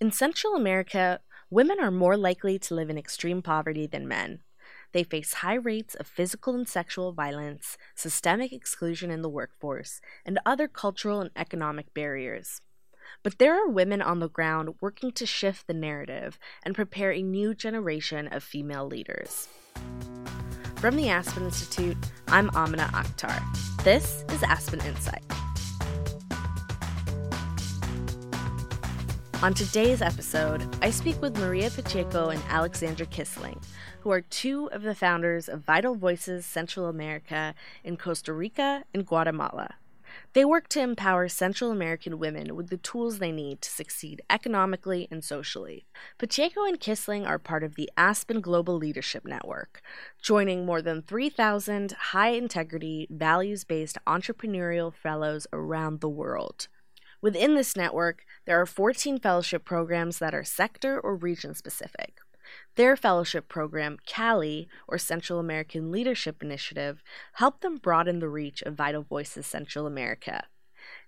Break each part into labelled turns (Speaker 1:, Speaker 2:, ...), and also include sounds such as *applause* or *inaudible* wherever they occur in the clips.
Speaker 1: In Central America, women are more likely to live in extreme poverty than men. They face high rates of physical and sexual violence, systemic exclusion in the workforce, and other cultural and economic barriers. But there are women on the ground working to shift the narrative and prepare a new generation of female leaders. From the Aspen Institute, I'm Amina Akhtar. This is Aspen Insight. On today's episode, I speak with Maria Pacheco and Alexandra Kissling, who are two of the founders of Vital Voices Central America in Costa Rica and Guatemala. They work to empower Central American women with the tools they need to succeed economically and socially. Pacheco and Kissling are part of the Aspen Global Leadership Network, joining more than 3,000 high integrity, values based entrepreneurial fellows around the world. Within this network, there are 14 fellowship programs that are sector or region specific. Their fellowship program, CALI, or Central American Leadership Initiative, helped them broaden the reach of Vital Voices Central America.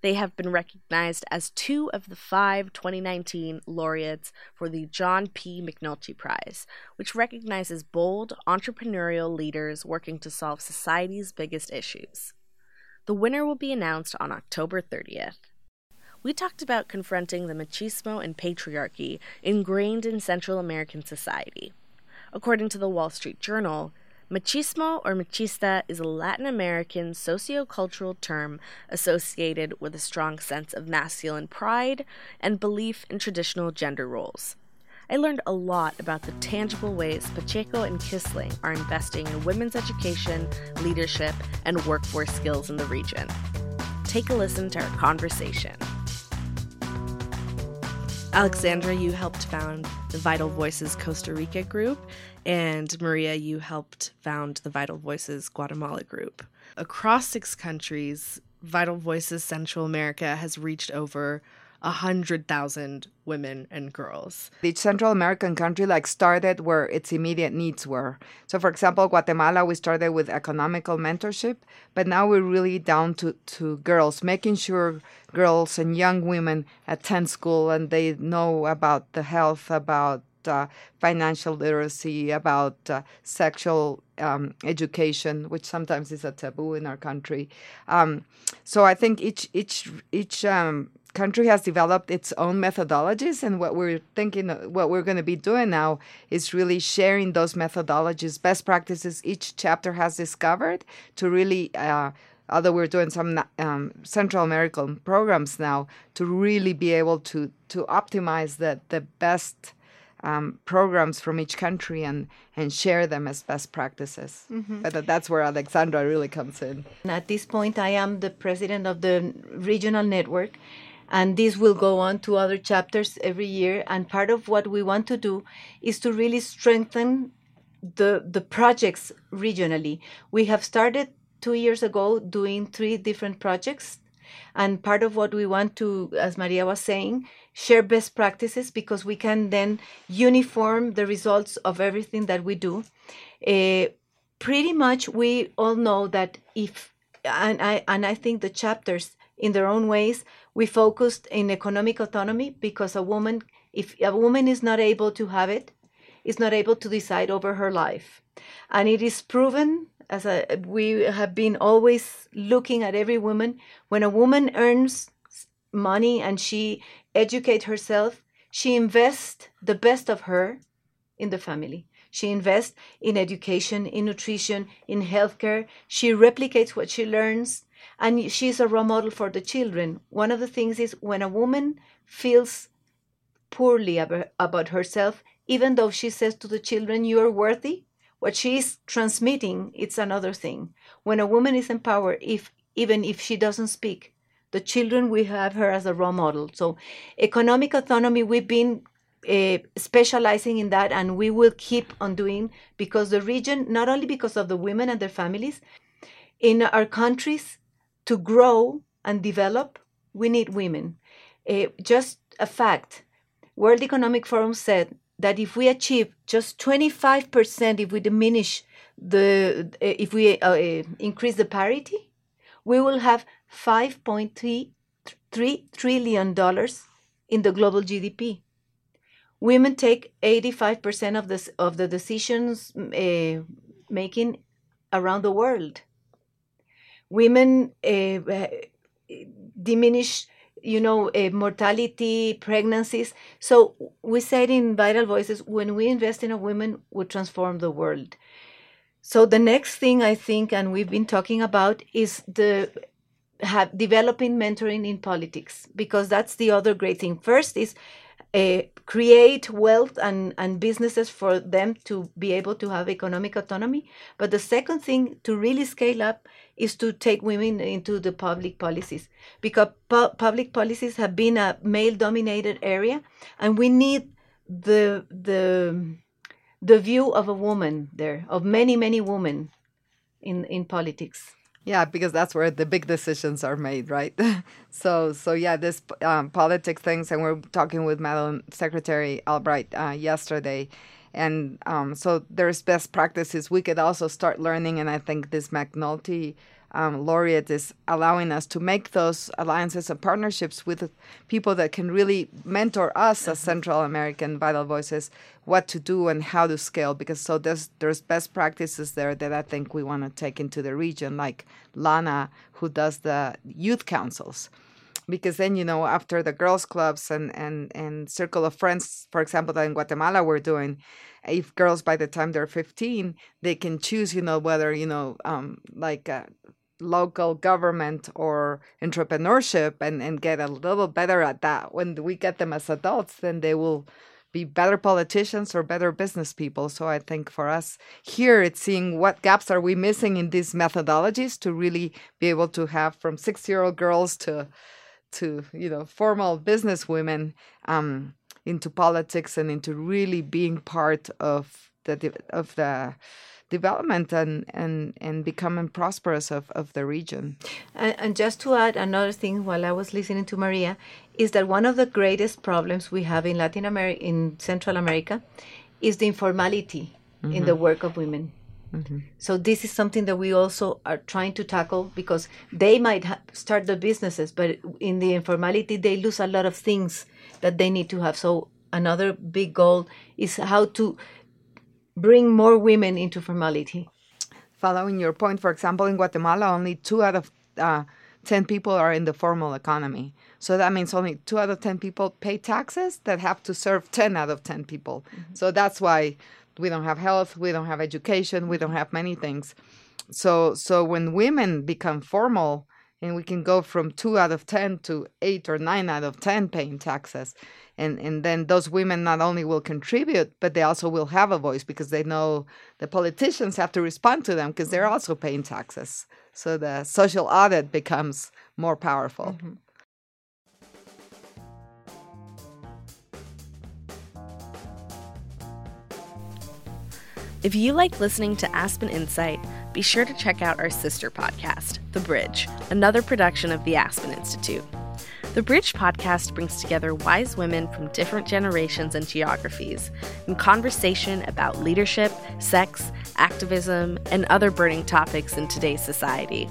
Speaker 1: They have been recognized as two of the five 2019 laureates for the John P. McNulty Prize, which recognizes bold, entrepreneurial leaders working to solve society's biggest issues. The winner will be announced on October 30th we talked about confronting the machismo and patriarchy ingrained in Central American society. According to the Wall Street Journal, machismo or machista is a Latin American sociocultural term associated with a strong sense of masculine pride and belief in traditional gender roles. I learned a lot about the tangible ways Pacheco and Kissling are investing in women's education, leadership, and workforce skills in the region. Take a listen to our conversation. Alexandra, you helped found the Vital Voices Costa Rica group, and Maria, you helped found the Vital Voices Guatemala group. Across six countries, Vital Voices Central America has reached over 100,000 women and girls.
Speaker 2: Each Central American country like started where its immediate needs were. So for example, Guatemala we started with economical mentorship, but now we're really down to to girls, making sure girls and young women attend school and they know about the health, about uh, financial literacy, about uh, sexual um, education, which sometimes is a taboo in our country. Um, so I think each each each um, country has developed its own methodologies and what we're thinking what we're going to be doing now is really sharing those methodologies best practices each chapter has discovered to really uh, although we're doing some um, central american programs now to really be able to to optimize the the best um, programs from each country and and share them as best practices. Mm-hmm. But that's where Alexandra really comes in.
Speaker 3: At this point, I am the president of the regional network, and this will go on to other chapters every year. And part of what we want to do is to really strengthen the the projects regionally. We have started 2 years ago doing three different projects. And part of what we want to as maria was saying share best practices because we can then uniform the results of everything that we do. Uh, pretty much we all know that if and i and i think the chapters in their own ways. We focused in economic autonomy because a woman, if a woman is not able to have it, is not able to decide over her life. And it is proven, as a, we have been always looking at every woman, when a woman earns money and she educates herself, she invests the best of her in the family. She invests in education, in nutrition, in healthcare. She replicates what she learns and she's a role model for the children. One of the things is when a woman feels poorly about herself, even though she says to the children, You are worthy, what she is transmitting, it's another thing. When a woman is empowered, if even if she doesn't speak, the children we have her as a role model. So, economic autonomy, we've been uh, specializing in that, and we will keep on doing because the region, not only because of the women and their families, in our countries, to grow and develop, we need women. Uh, just a fact World Economic Forum said that if we achieve just 25%, if we diminish the, uh, if we uh, uh increase the parity, we will have 5.3 trillion dollars in the global GDP. women take 85% of this of the decisions uh, making around the world women uh, diminish you know uh, mortality pregnancies. So we said in vital voices when we invest in a woman we transform the world. So the next thing i think and we've been talking about is the have developing mentoring in politics because that's the other great thing. First is uh, create wealth and, and businesses for them to be able to have economic autonomy. But the second thing to really scale up is to take women into the public policies because pu- public policies have been a male dominated area and we need the the the view of a woman there of many many women in in politics
Speaker 2: yeah, because that's where the big decisions are made, right? *laughs* so, so yeah, this um, politics things, and we're talking with Madam Secretary Albright uh, yesterday, and um, so there's best practices we could also start learning, and I think this McNulty um, laureate is allowing us to make those alliances and partnerships with people that can really mentor us as Central American Vital Voices what to do and how to scale. Because so there's there's best practices there that I think we want to take into the region, like Lana, who does the youth councils because then you know after the girls clubs and and and circle of friends for example that in guatemala we're doing if girls by the time they're 15 they can choose you know whether you know um like uh, local government or entrepreneurship and, and get a little better at that. When we get them as adults, then they will be better politicians or better business people. So I think for us here, it's seeing what gaps are we missing in these methodologies to really be able to have from six year old girls to to you know formal business women um, into politics and into really being part of the of the development and and and becoming prosperous of, of the region.
Speaker 3: And, and just to add another thing, while I was listening to Maria, is that one of the greatest problems we have in Latin America, in Central America, is the informality mm-hmm. in the mm-hmm. work of women. Mm-hmm. So this is something that we also are trying to tackle because they might ha- start the businesses, but in the informality they lose a lot of things that they need to have. So another big goal is how to bring more women into formality.
Speaker 2: Following your point, for example, in Guatemala, only two out of uh, 10 people are in the formal economy. So that means only two out of 10 people pay taxes that have to serve 10 out of 10 people. Mm-hmm. So that's why we don't have health, we don't have education, we don't have many things. So, so when women become formal, and we can go from two out of 10 to eight or nine out of 10 paying taxes and and then those women not only will contribute but they also will have a voice because they know the politicians have to respond to them because they're mm-hmm. also paying taxes so the social audit becomes more powerful mm-hmm.
Speaker 1: If you like listening to Aspen Insight, be sure to check out our sister podcast, The Bridge, another production of the Aspen Institute. The Bridge podcast brings together wise women from different generations and geographies in conversation about leadership, sex, activism, and other burning topics in today's society.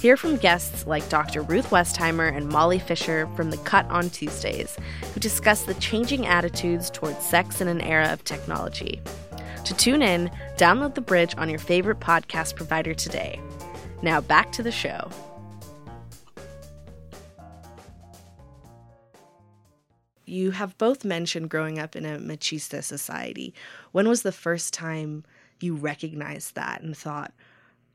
Speaker 1: Hear from guests like Dr. Ruth Westheimer and Molly Fischer from The Cut on Tuesdays, who discuss the changing attitudes towards sex in an era of technology. To tune in, download The Bridge on your favorite podcast provider today. Now back to the show. You have both mentioned growing up in a machista society. When was the first time you recognized that and thought,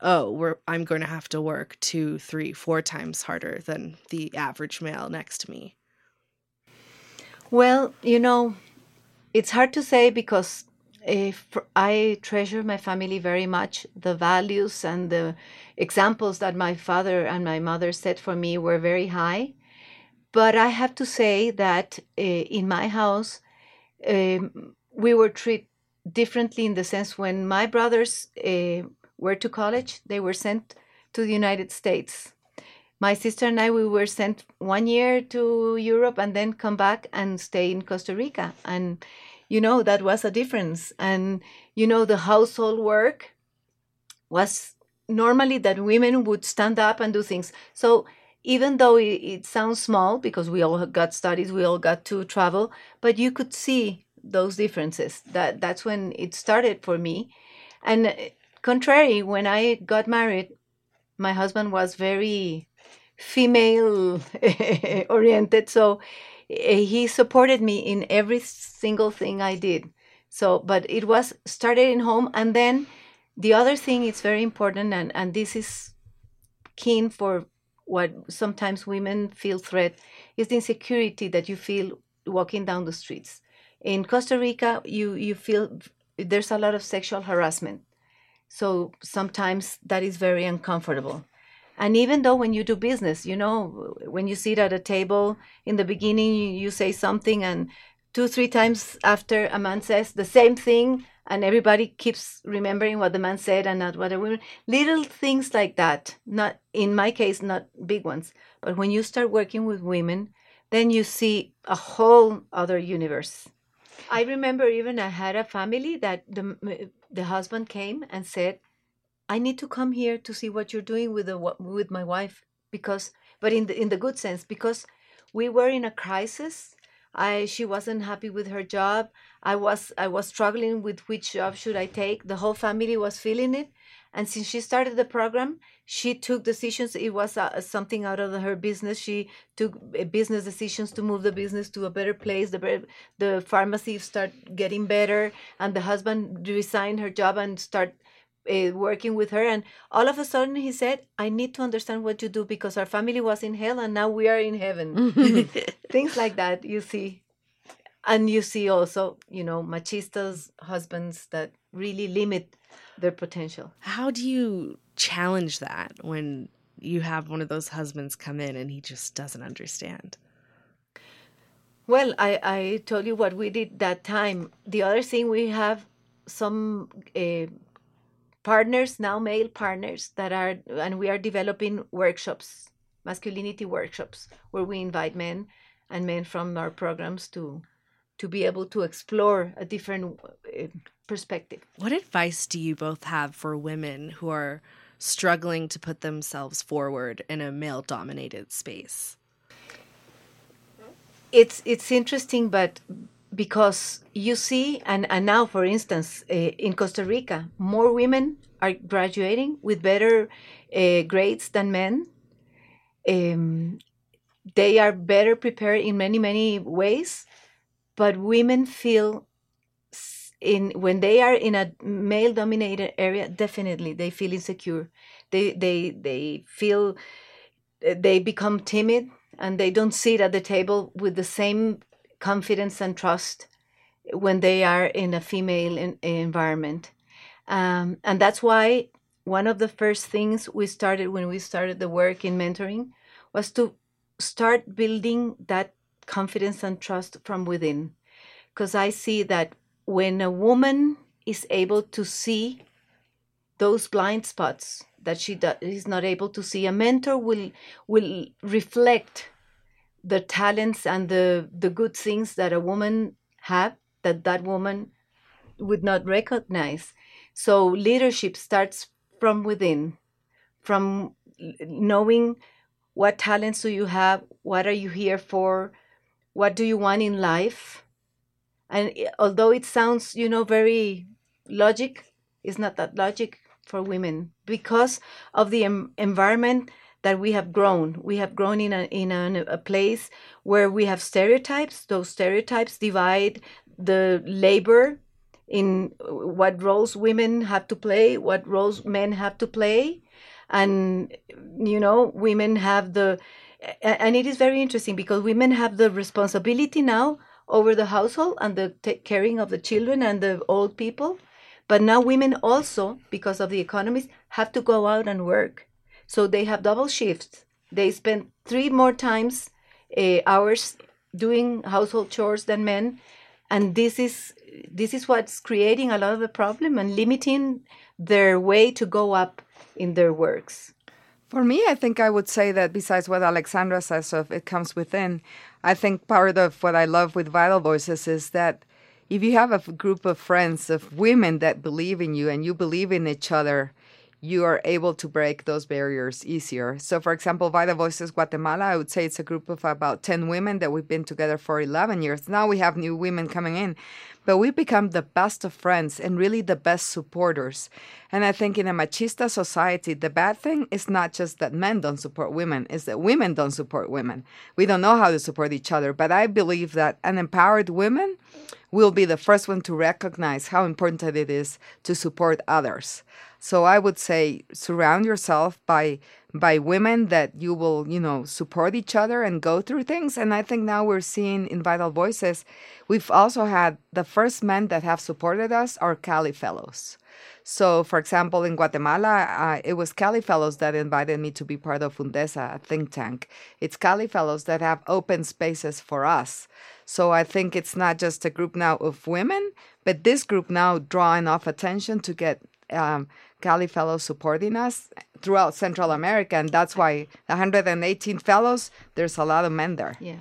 Speaker 1: oh, I'm going to have to work two, three, four times harder than the average male next to me?
Speaker 3: Well, you know, it's hard to say because eh, if I treasure my family very much. The values and the examples that my father and my mother set for me were very high. But I have to say that uh, in my house, um, we were treated differently in the sense when my brothers uh, were to college, they were sent to the United States. My sister and I, we were sent one year to Europe and then come back and stay in Costa Rica. And, you know, that was a difference. And, you know, the household work was normally that women would stand up and do things. So even though it, it, sounds small because we all got studies, we all got to travel, but you could see those differences. That that's when it started for me. And uh, contrary, when I got married, my husband was very female *laughs* oriented, so eh, he supported me in every single thing I did. So, but it was started in home, and then the other thing is very important, and and this is keen for what sometimes women feel threat is the insecurity that you feel walking down the streets. In Costa Rica, you you feel there's a lot of sexual harassment, so sometimes that is very uncomfortable. And even though when you do business, you know, when you sit at a table in the beginning, you, you say something, and two, three times after a man says the same thing, and everybody keeps remembering what the man said and not what the women. Little things like that. Not in my case, not big ones. But when you start working with women, then you see a whole other universe. I remember even I had a family that the the husband came and said, "I need to come here to see what you're doing with the with my wife because, but in the in the good sense because we were in a crisis. I she wasn't happy with her job. I was I was struggling with which job should I take. The whole family was feeling it, and since she started the program, she took decisions. It was uh, something out of her business. She took uh, business decisions to move the business to a better place. The the pharmacy start getting better, and the husband resigned her job and start uh, working with her. And all of a sudden, he said, "I need to understand what you do because our family was in hell and now we are in heaven." *laughs* *laughs* Things like that, you see. And you see also, you know, machistas husbands that really limit their potential.
Speaker 1: How do you challenge that when you have one of those husbands come in and he just doesn't understand?
Speaker 3: Well, I, I told you what we did that time. The other thing we have some uh, partners now, male partners that are, and we are developing workshops, masculinity workshops, where we invite men and men from our programs to to be able to explore a different uh, perspective.
Speaker 1: What advice do you both have for women who are struggling to put themselves forward in a male dominated space?
Speaker 3: It's it's interesting but because you see and, and now for instance uh, in Costa Rica more women are graduating with better uh, grades than men. Um, they are better prepared in many many ways but women feel in when they are in a male dominated area definitely they feel insecure. They they they feel eh, they become timid and they don't sit at the table with the same confidence and trust when they are in a female in, environment. Um, and that's why one of the first things we started when we started the work in mentoring was to start building that confidence and trust from within. Because i see that when a woman is able to see those blind spots that she do- is not able to see, a mentor will will reflect the talents and the the good things that a woman have that that woman would not recognize. So leadership starts from within, from knowing what talents do you have, what are you here for, what do you want in life, and although it sounds you know very logic it's not that logic for women because of the environment that we have grown we have grown in a in a, a place where we have stereotypes those stereotypes divide the labor in what roles women have to play what roles men have to play and you know women have the and it is very interesting because women have the responsibility now over the household and the t- caring of the children and the old people. But now women also, because of the economies, have to go out and work. So they have double shifts. They spend three more times uh, hours doing household chores than men, and this is this is what's creating a lot of the problem and limiting their way to go up in their works.
Speaker 2: For me, I think I would say that besides what Alexandra says of it comes within, I think part of what I love with Vital Voices is that if you have a group of friends of women that believe in you and you believe in each other, you are able to break those barriers easier. So, for example, Vital Voices Guatemala, I would say it's a group of about 10 women that we've been together for 11 years. Now we have new women coming in, but we've become the best of friends and really the best supporters. And I think in a machista society, the bad thing is not just that men don't support women, it's that women don't support women. We don't know how to support each other, but I believe that an empowered woman will be the first one to recognize how important it is to support others. So I would say surround yourself by by women that you will, you know, support each other and go through things. And I think now we're seeing in Vital Voices, we've also had the first men that have supported us are Cali Fellows. So, for example, in Guatemala, uh, it was Cali Fellows that invited me to be part of Fundesa, a think tank. It's Cali Fellows that have open spaces for us. So I think it's not just a group now of women, but this group now draw enough attention to get um, Cali Fellows supporting us throughout Central America. And that's why 118 fellows, there's a lot of men there.
Speaker 3: Yeah.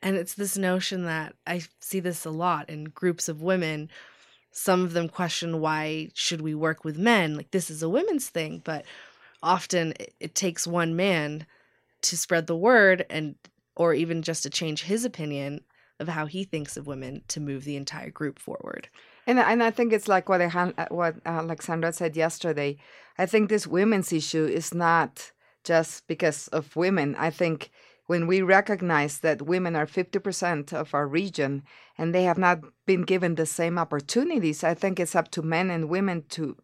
Speaker 1: And it's this notion that I see this a lot in groups of women. Some of them question why should we work with men? Like this is a women's thing, but often it, takes one man to spread the word and or even just to change his opinion of how he thinks of women to move the entire group forward.
Speaker 2: And and I think it's like what what Alexandra said yesterday. I think this women's issue is not just because of women. I think when we recognize that women are 50% of our region and they have not been given the same opportunities, I think it's up to men and women to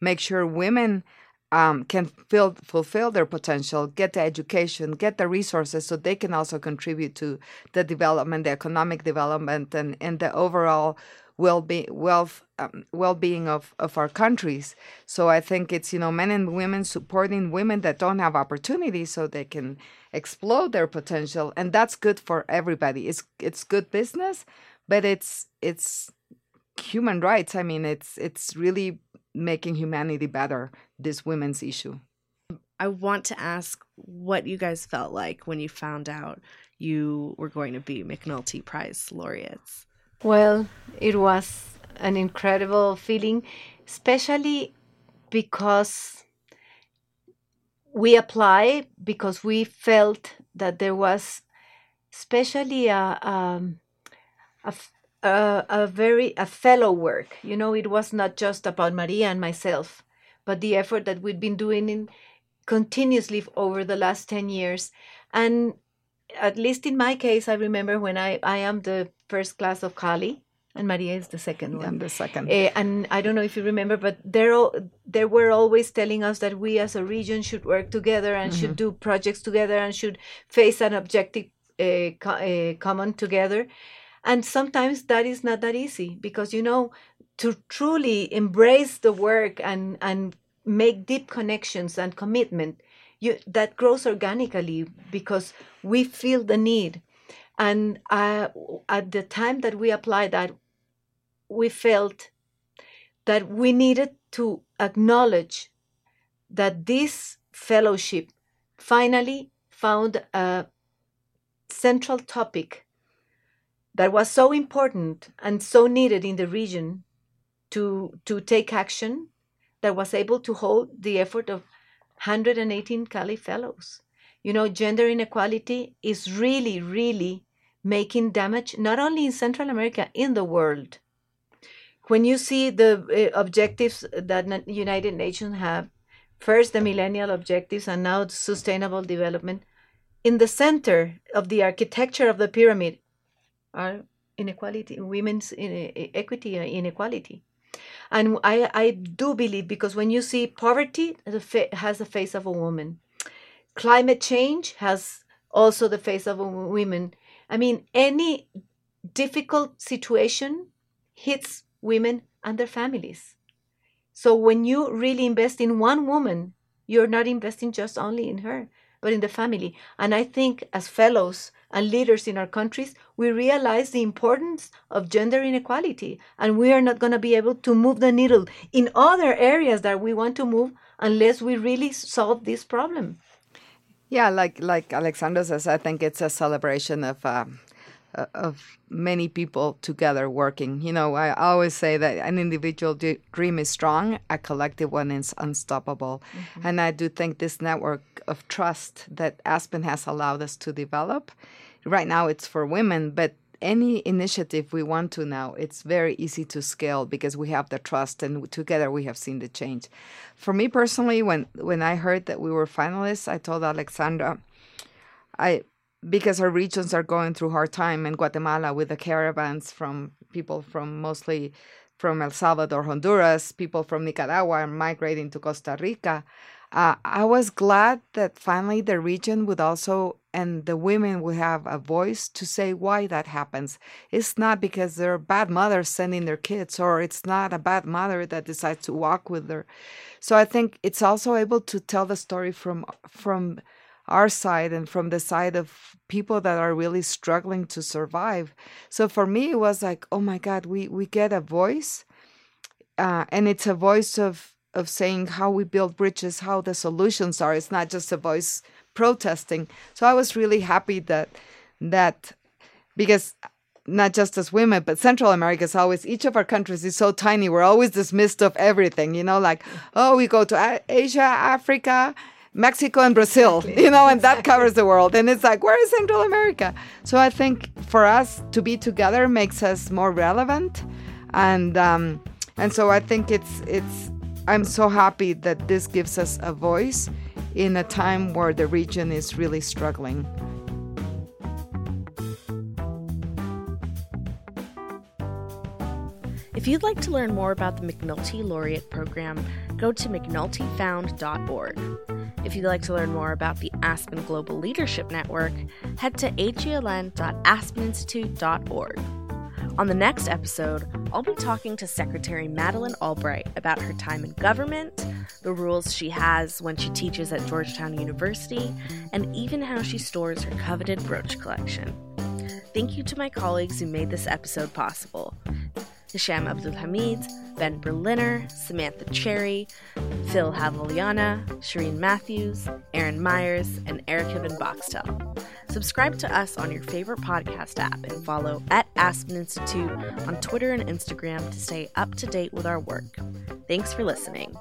Speaker 2: make sure women um, can fill, fulfill their potential, get the education, get the resources so they can also contribute to the development, the economic development, and, and the overall well-being wealth um, well-being of, of our countries. So i think it's you know men and women supporting women that don't have opportunities so they can explode their potential and that's good for everybody. It's it's good business but it's it's human rights. I mean it's it's really making humanity better this women's issue.
Speaker 1: I want to ask what you guys felt like when you found out you were going to be mcnulty prize laureates
Speaker 3: well, it was an incredible feeling, especially because we apply because we felt that there was especially a, um, a, a, a very a fellow work. You know it was not just about maria and myself but the effort that we'd been doing in continuously over the last 10 years. And at least in my case, I remember when I, I am the first class of Cali, and Maria is the second one.
Speaker 2: I'm the second.
Speaker 3: Uh, and I don't know if you remember, but they're all, they were always telling us that we as a region should work together and mm-hmm. should do projects together and should face an objective uh, co- uh, common together. And sometimes that is not that easy because, you know, to truly embrace the work and, and make deep connections and commitment, you, that grows organically because we feel the need. And uh, at the time that we applied that, we felt that we needed to acknowledge that this fellowship finally found a central topic that was so important and so needed in the region to, to take action that was able to hold the effort of 118 Cali Fellows. You know, gender inequality is really, really making damage not only in Central America, in the world. When you see the uh, objectives that United Nations have, first the millennial objectives and now sustainable development, in the center of the architecture of the pyramid are inequality, women's eh, eh, equity and inequality. And I, I do believe because when you see poverty has the face of a woman, climate change has also the face of a woman. I mean, any difficult situation hits women and their families. So when you really invest in one woman, you're not investing just only in her, but in the family. And I think as fellows, and leaders in our countries, we realize the importance of gender inequality. And we are not going to be able to move the needle in other areas that we want to move unless we really solve this problem.
Speaker 2: Yeah, like like Alexandra says, I think it's a celebration of uh, of many people together working. You know, I always say that an individual dream is strong, a collective one is unstoppable. Mm-hmm. And I do think this network of trust that Aspen has allowed us to develop, right now it's for women, but any initiative we want to now, it's very easy to scale because we have the trust and together we have seen the change. For me personally, when when I heard that we were finalists, I told Alexandra, I because our regions are going through hard time in Guatemala with the caravans from people from mostly from El Salvador, Honduras, people from Nicaragua are migrating to Costa Rica. Uh, I was glad that finally the region would also and the women would have a voice to say why that happens. It's not because they're bad mothers sending their kids, or it's not a bad mother that decides to walk with her. So I think it's also able to tell the story from from our side and from the side of people that are really struggling to survive. So for me, it was like, oh my God, we we get a voice, uh, and it's a voice of of saying how we build bridges, how the solutions are. It's not just a voice protesting. So I was really happy that that because not just as women, but Central America is always, each of our countries is so tiny. We're always dismissed of everything, you know, like, oh, we go to Asia, Africa, Mexico and Brazil, exactly. you know, and exactly. that covers the world. And it's like, where is Central America? So I think for us to be together makes us more relevant, and um, and so I think it's it's. I'm so happy that this gives us a voice in a time where the region is really struggling.
Speaker 1: If you'd like to learn more about the McNulty Laureate Program, go to mcnultyfound.org. If you'd like to learn more about the Aspen Global Leadership Network, head to agln.aspeninstitute.org. On the next episode, I'll be talking to Secretary Madeleine Albright about her time in government, the rules she has when she teaches at Georgetown University, and even how she stores her coveted brooch collection. Thank you to my colleagues who made this episode possible. Hisham Abdulhamid, Ben Berliner, Samantha Cherry, Phil Haviliana, Shireen Matthews, Aaron Myers, and Erica Van Boxtel. Subscribe to us on your favorite podcast app and follow at Aspen Institute on Twitter and Instagram to stay up to date with our work. Thanks for listening.